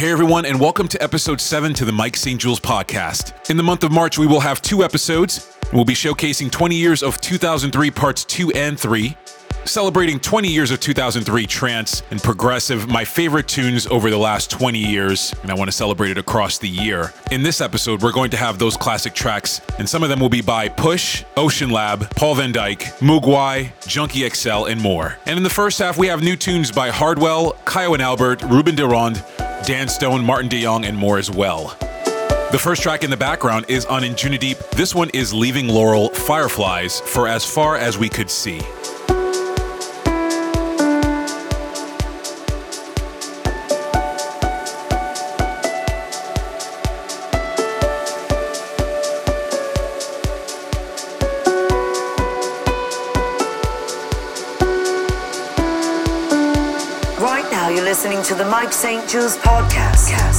Hey everyone, and welcome to episode 7 to the Mike Saint-Jules podcast. In the month of March, we will have two episodes. We'll be showcasing 20 years of 2003 parts 2 and 3, celebrating 20 years of 2003 trance and progressive, my favorite tunes over the last 20 years, and I want to celebrate it across the year. In this episode, we're going to have those classic tracks, and some of them will be by Push, Oceanlab, Paul Van Dyk, Moogwai, Junkie XL, and more. And in the first half, we have new tunes by Hardwell, Kyau and Albert, Ruben de Ronde, Dan Stone, Maarten de Jong, and more as well. The first track in the background is on Deep. This one is Leaving Laurel Fireflies for As Far As We Could See. Saint-Jules podcast.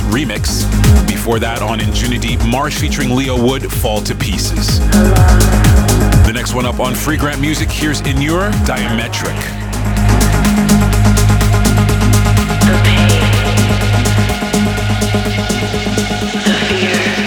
Remix. Before that, on Anjunadeep, Marsh featuring Leo Wood, Fall to Pieces. The next one up on Freegrant Music, here's Inure Diametric. the pressure, the fire.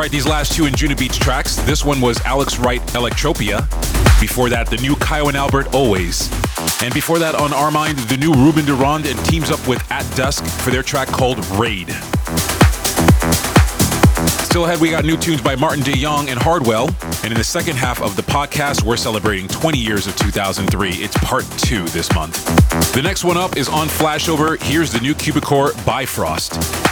Right, these last two beach tracks. This one was Alex Wright Electropia. Before that, the new Kyau and Albert Always. And before that, on Armind, the new Ruben de Ronde and teams up with At Dusk for their track called Raid. Still ahead, we got new tunes by Maarten de Jong and Hardwell. And in the second half of the podcast, we're celebrating 20 years of 2003. It's part two this month. The next one up is on Flashover. Here's the new Cubicore Bifrost.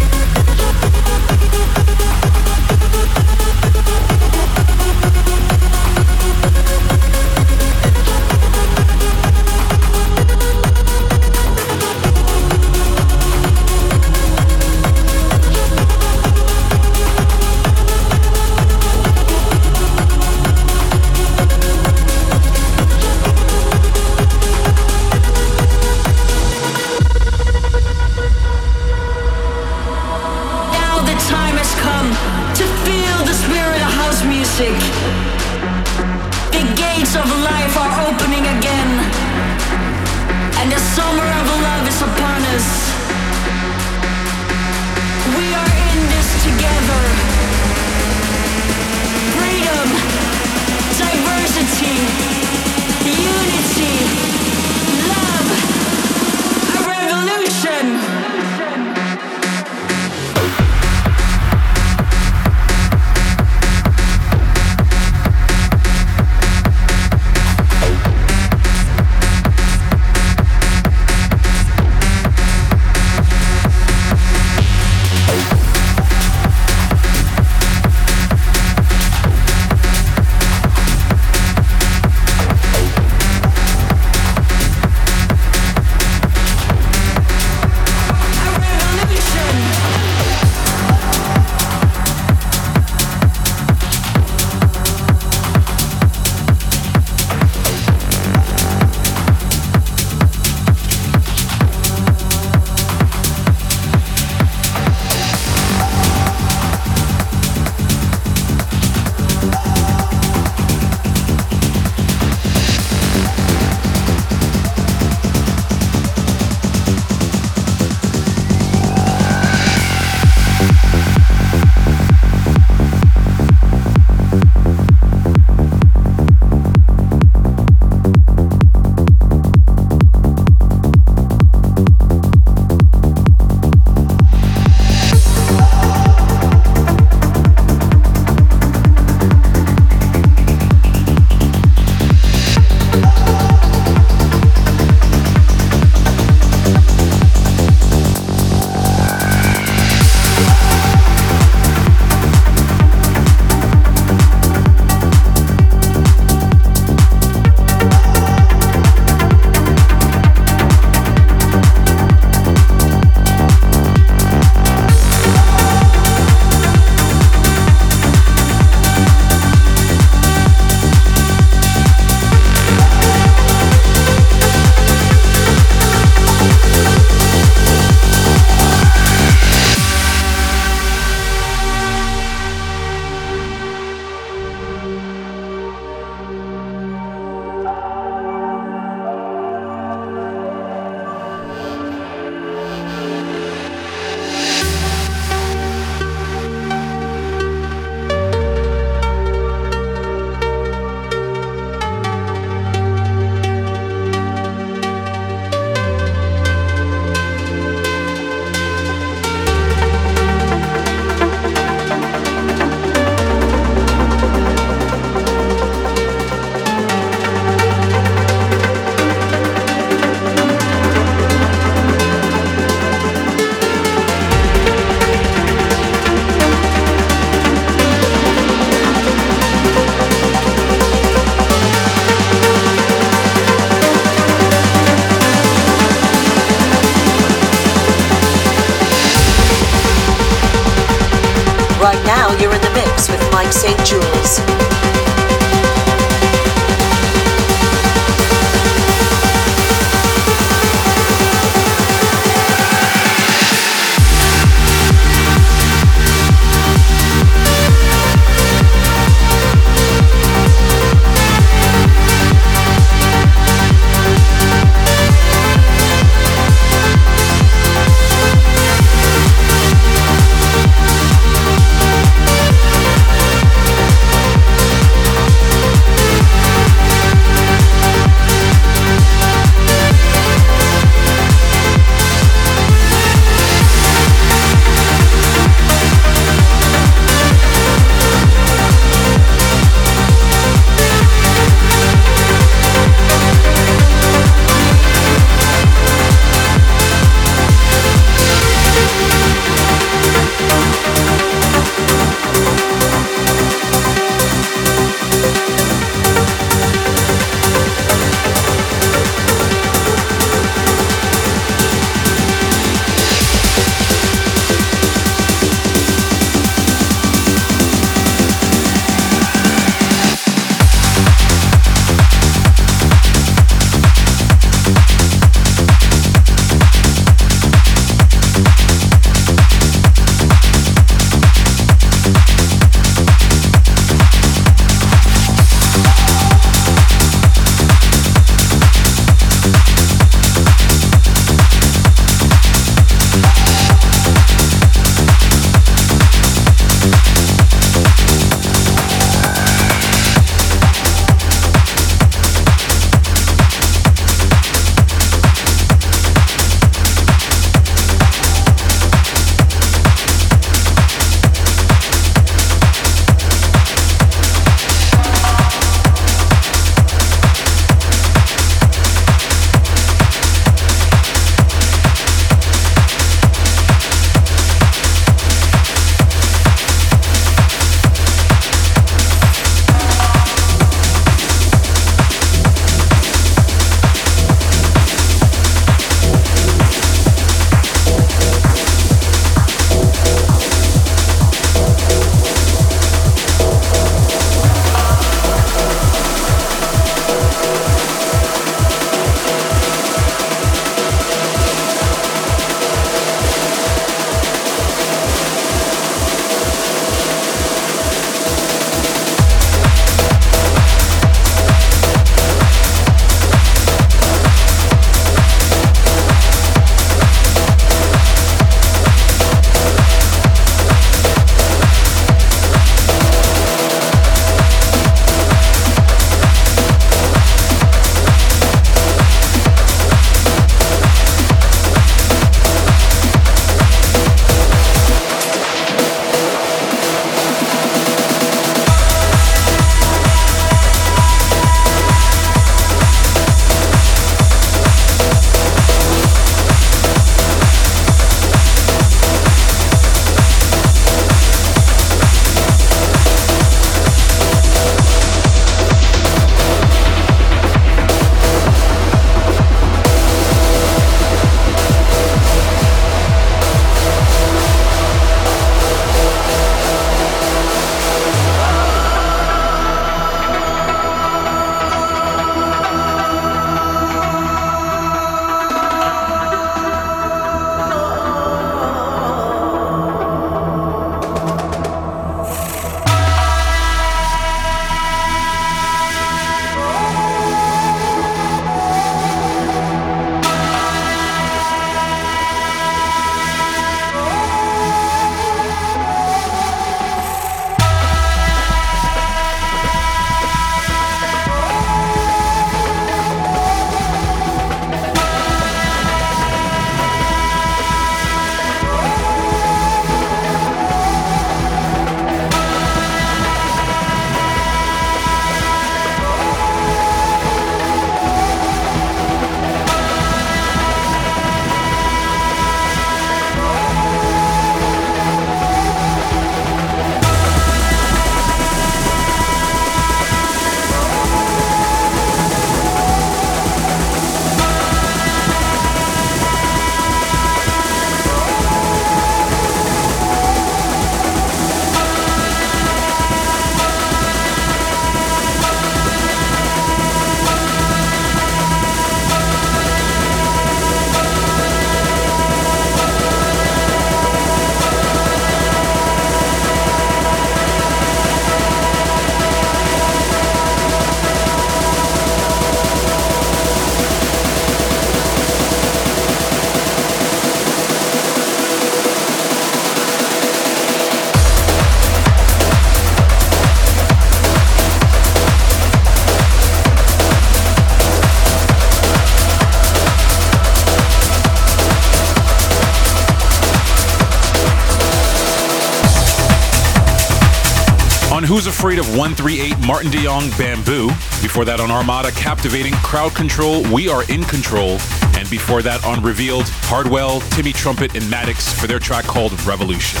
Afraid of 138, Maarten de Jong, Bamboo. Before that on Armada, Captivating, Crowd Control, We Are in Control. And before that on Revealed, Hardwell, Timmy Trumpet, and Maddix for their track called Revolution.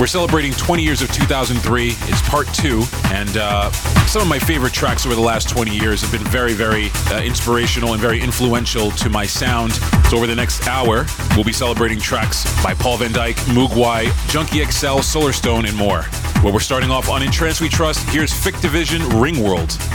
We're celebrating 20 years of 2003. It's part two, and uh, some of my favorite tracks over the last 20 years have been very, very uh, inspirational and very influential to my sound. So over the next hour, we'll be celebrating tracks by Paul Van Dyk, Moogwai, Junkie XL, Solarstone, and more. Where we're starting off on In Trance We Trust, here's Fictivision Ringworld.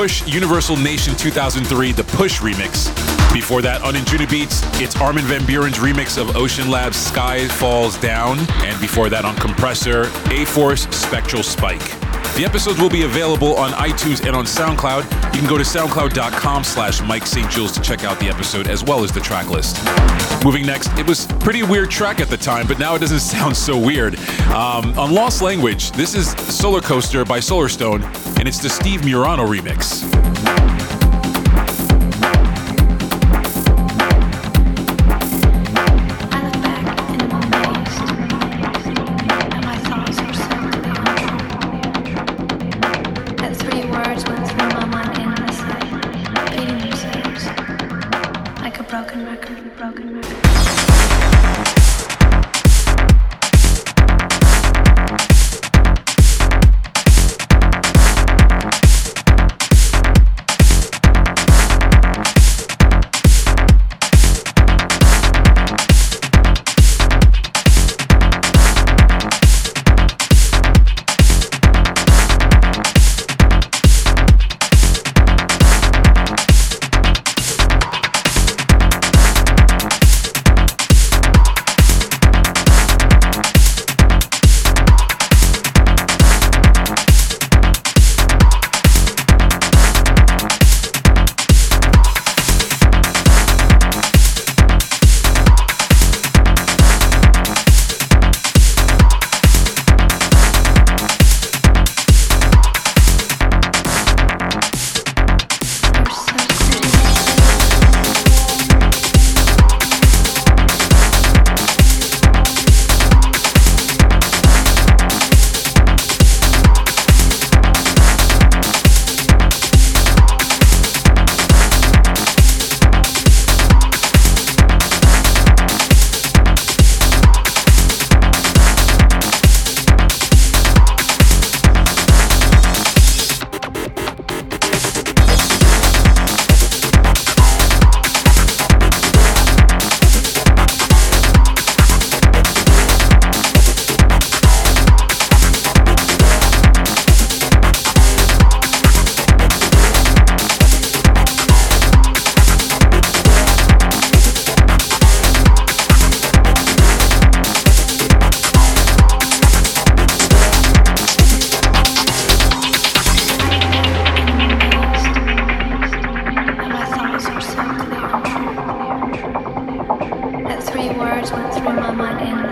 Push Universal Nation 2003, the Push remix. Before that, on Anjunabeats, it's Armin van Buuren's remix of Oceanlab's Sky Falls Down. And before that, on Compressor, A Force Spectral Spike. The episodes will be available on iTunes and on SoundCloud. You can go to soundcloud.com slash Mike Saint-Jules to check out the episode as well as the track list. Moving next, it was pretty weird track at the time, but now it doesn't sound so weird. Um, on Lost Language, this is Solarcoaster by Solarstone, and it's the Steve Murano remix.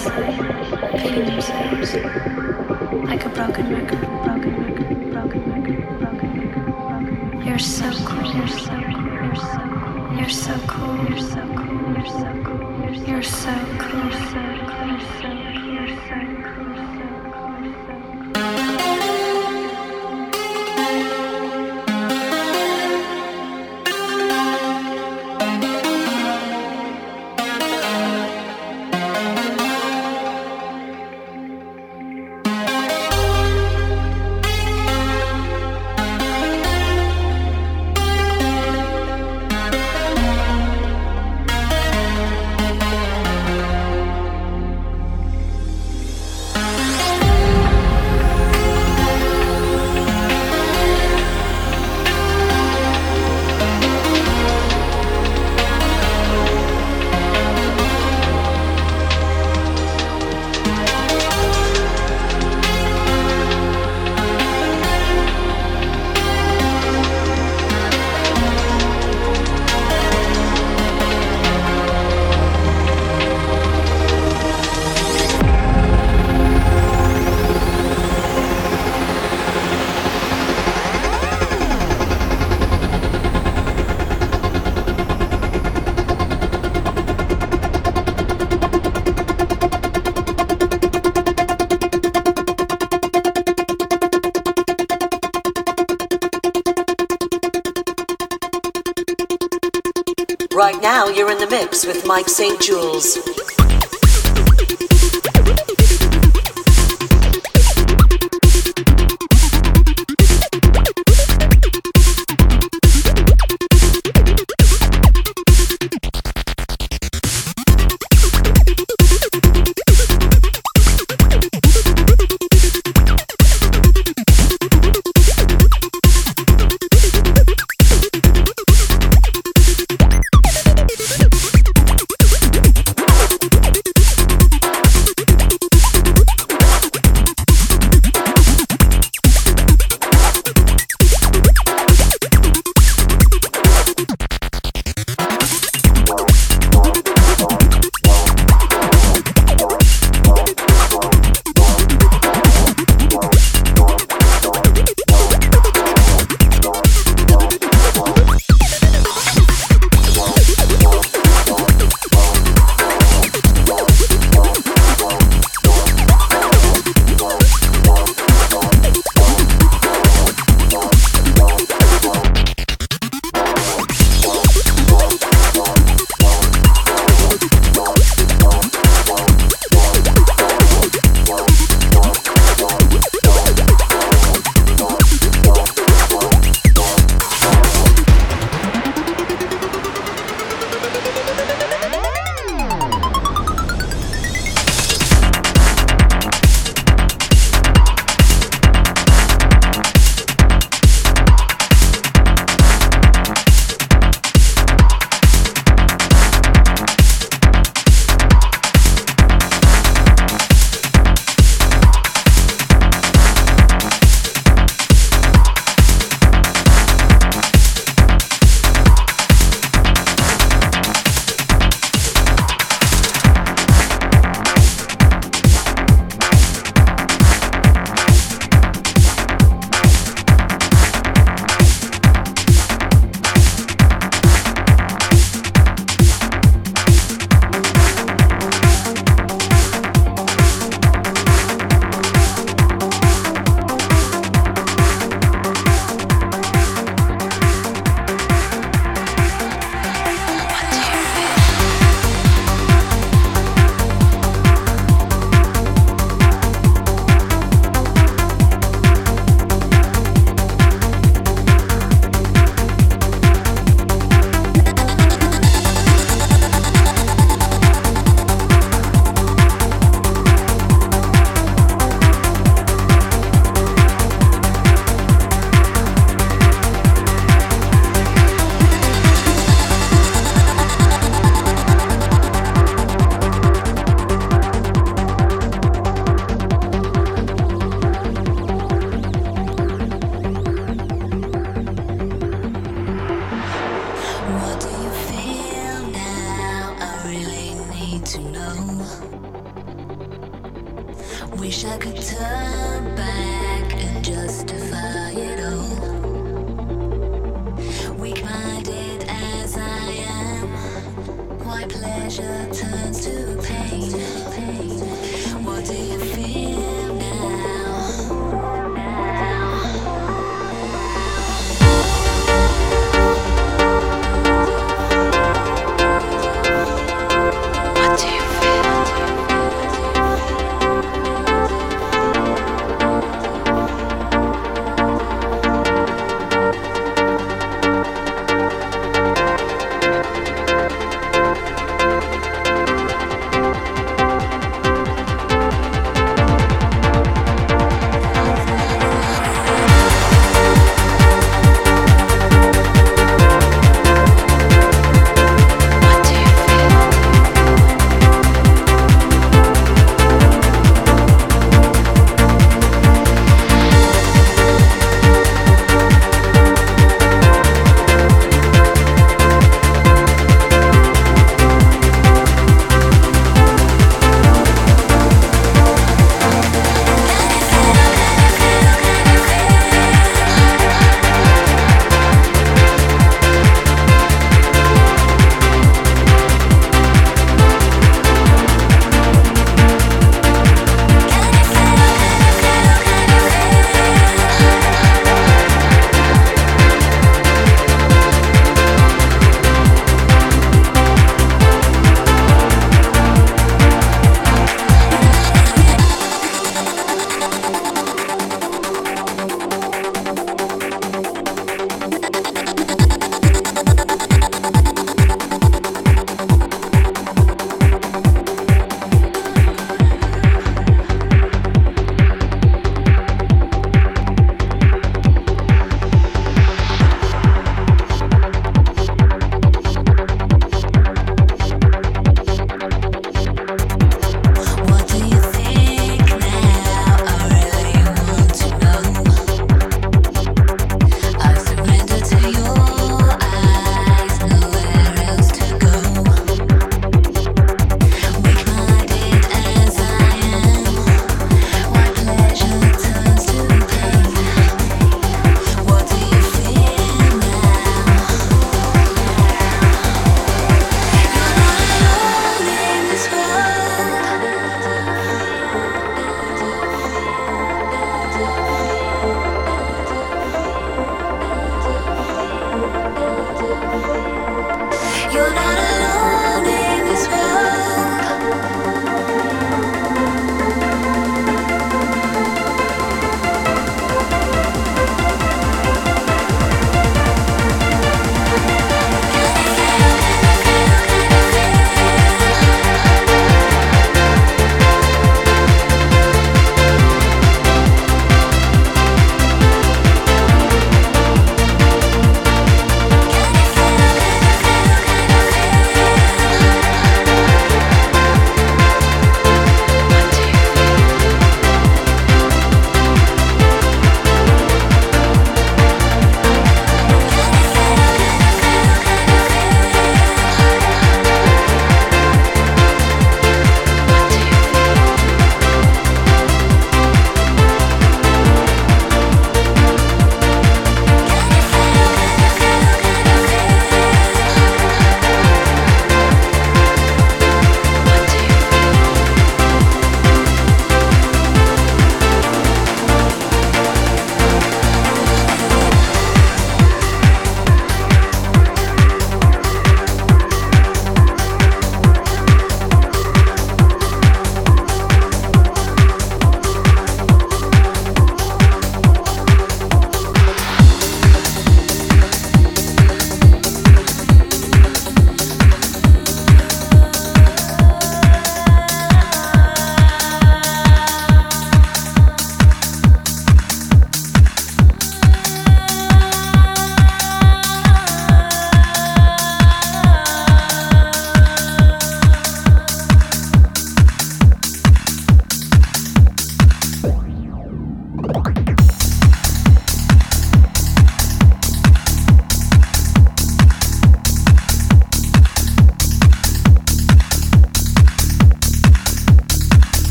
Right Mike Saint-Jules.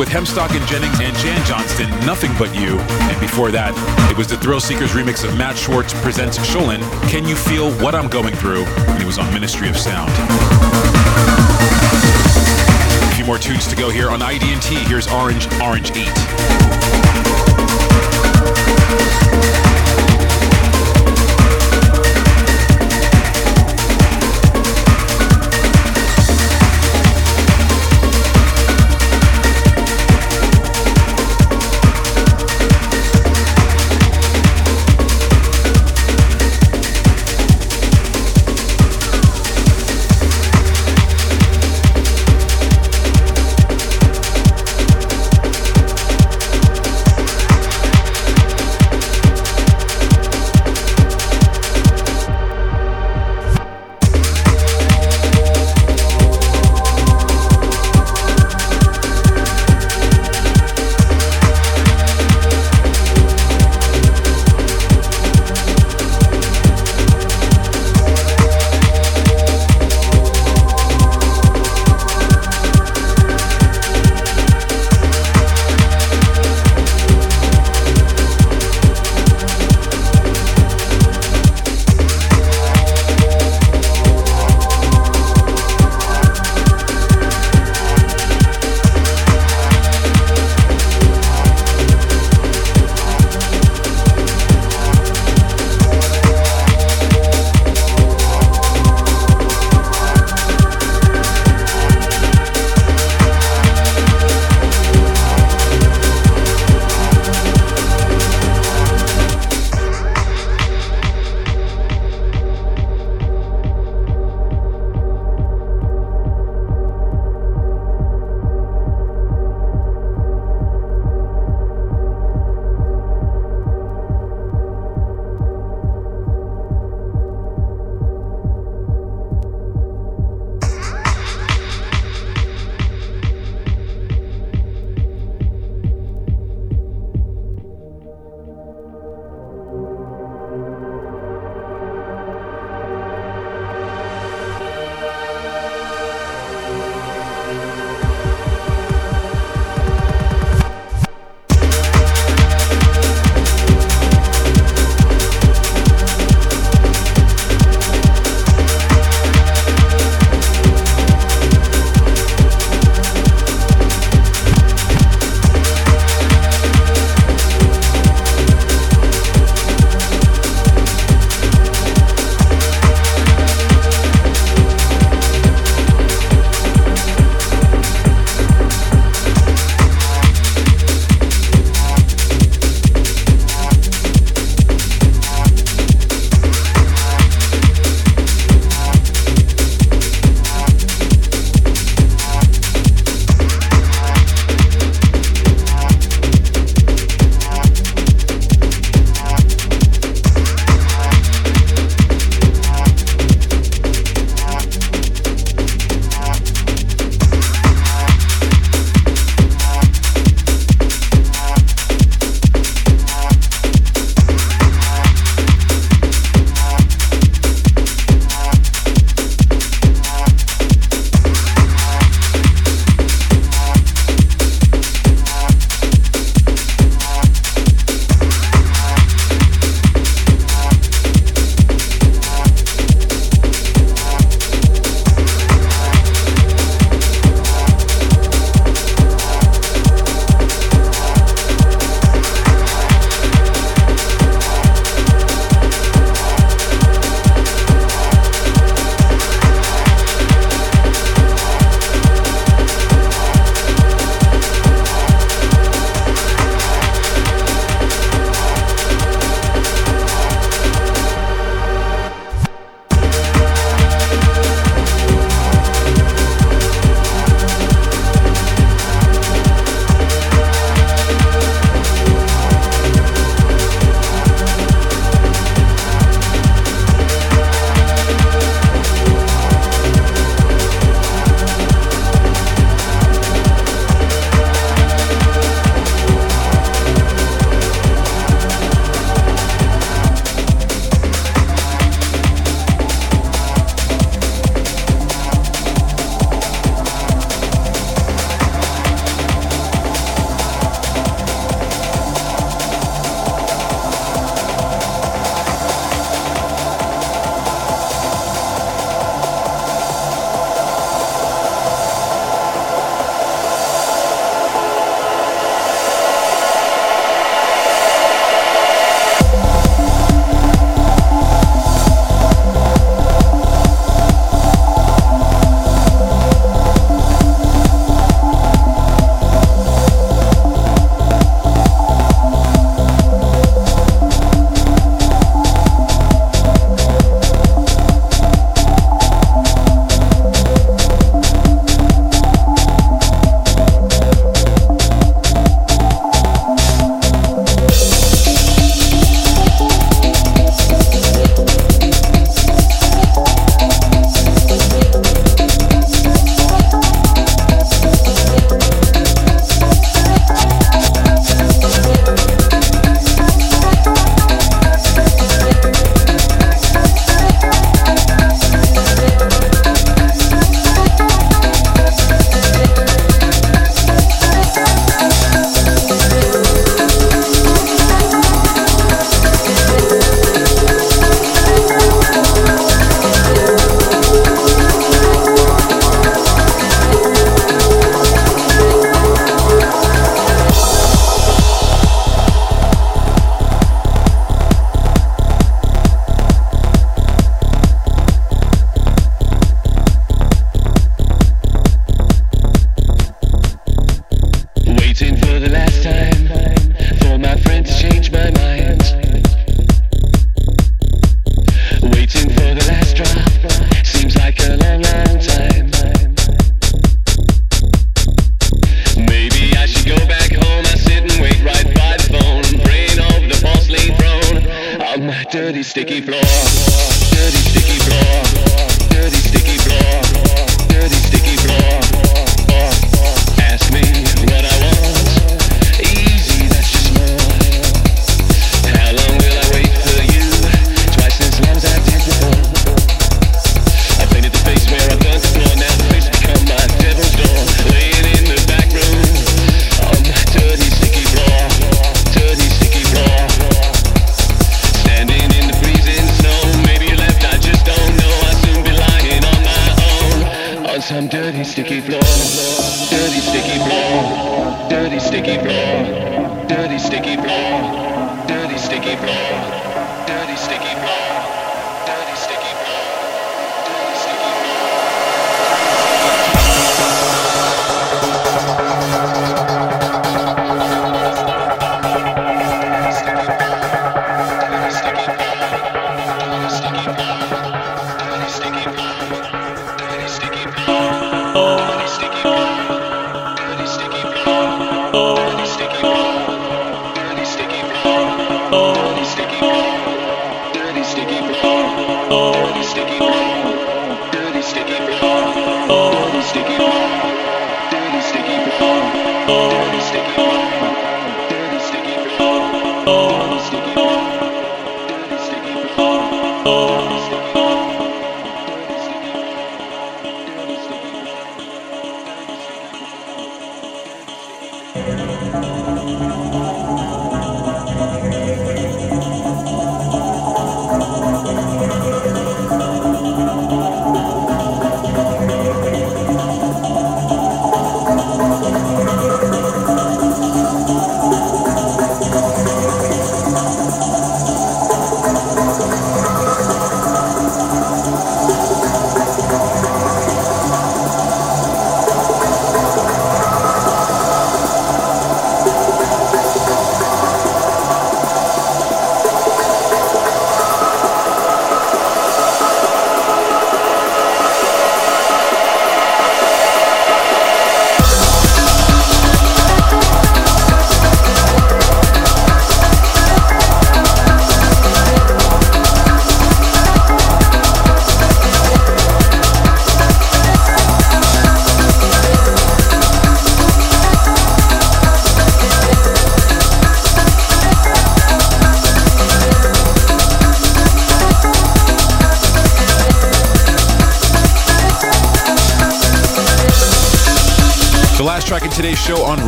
With Hemstock and Jennings and Jan Johnston, Nothing But You. And before that, it was the Thrillseekers remix of Matt Schwartz presents Sholan, Can You Feel What I'm Going Through? And it was on Ministry of Sound. A few more tunes to go here on ID&T. Here's Orange, Orange 8.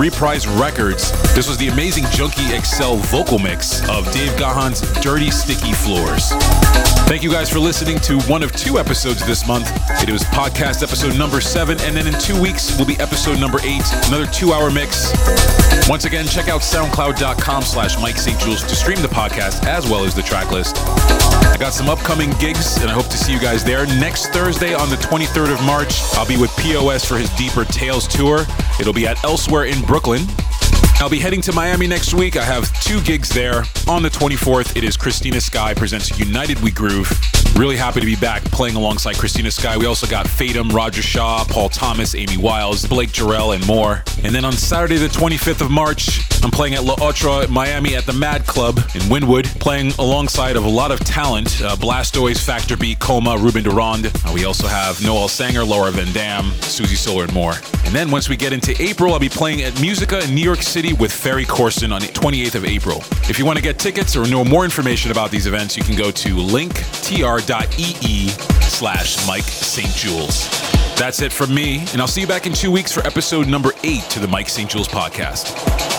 Reprise Records. This was the amazing Junkie XL vocal mix of Dave Gahan's Dirty Sticky Floors. Thank you guys for listening to one of two episodes this month. It was podcast episode number seven, and then in two weeks will be episode number eight, another two-hour mix. Once again, check out soundcloud.com slash Mike Saint-Jules to stream the podcast as well as the track list. Got some upcoming gigs, and I hope to see you guys there. Next Thursday on the 23rd of March, I'll be with POS for his Deeper Tales tour. It'll be at Elsewhere in Brooklyn. I'll be heading to Miami next week. I have two gigs there. On the 24th, it is Christina Sky presents United We Groove. Really happy to be back playing alongside Christina Sky. We also got Fatum, Roger Shah, Paul Thomas, Amy Wiles, Blake Jarrell, and more. And then on Saturday, the 25th of March, I'm playing at La Otra, Miami at the Mad Club in Wynwood, playing alongside of a lot of talent. Uh, Blastoyz, Factor B, Coma, Ruben de Ronde. Uh, we also have Noel Sanger, Laura Van Dam, Suzy Solar, and more. And then once we get into April, I'll be playing at Musica in New York City with Ferry Corsten on the 28th of April. If you want to get tickets or know more information about these events, you can go to linktr.ee slash Mike Saint-Jules. That's it from me, and I'll see you back in two weeks for episode number eight to the Mike Saint-Jules podcast.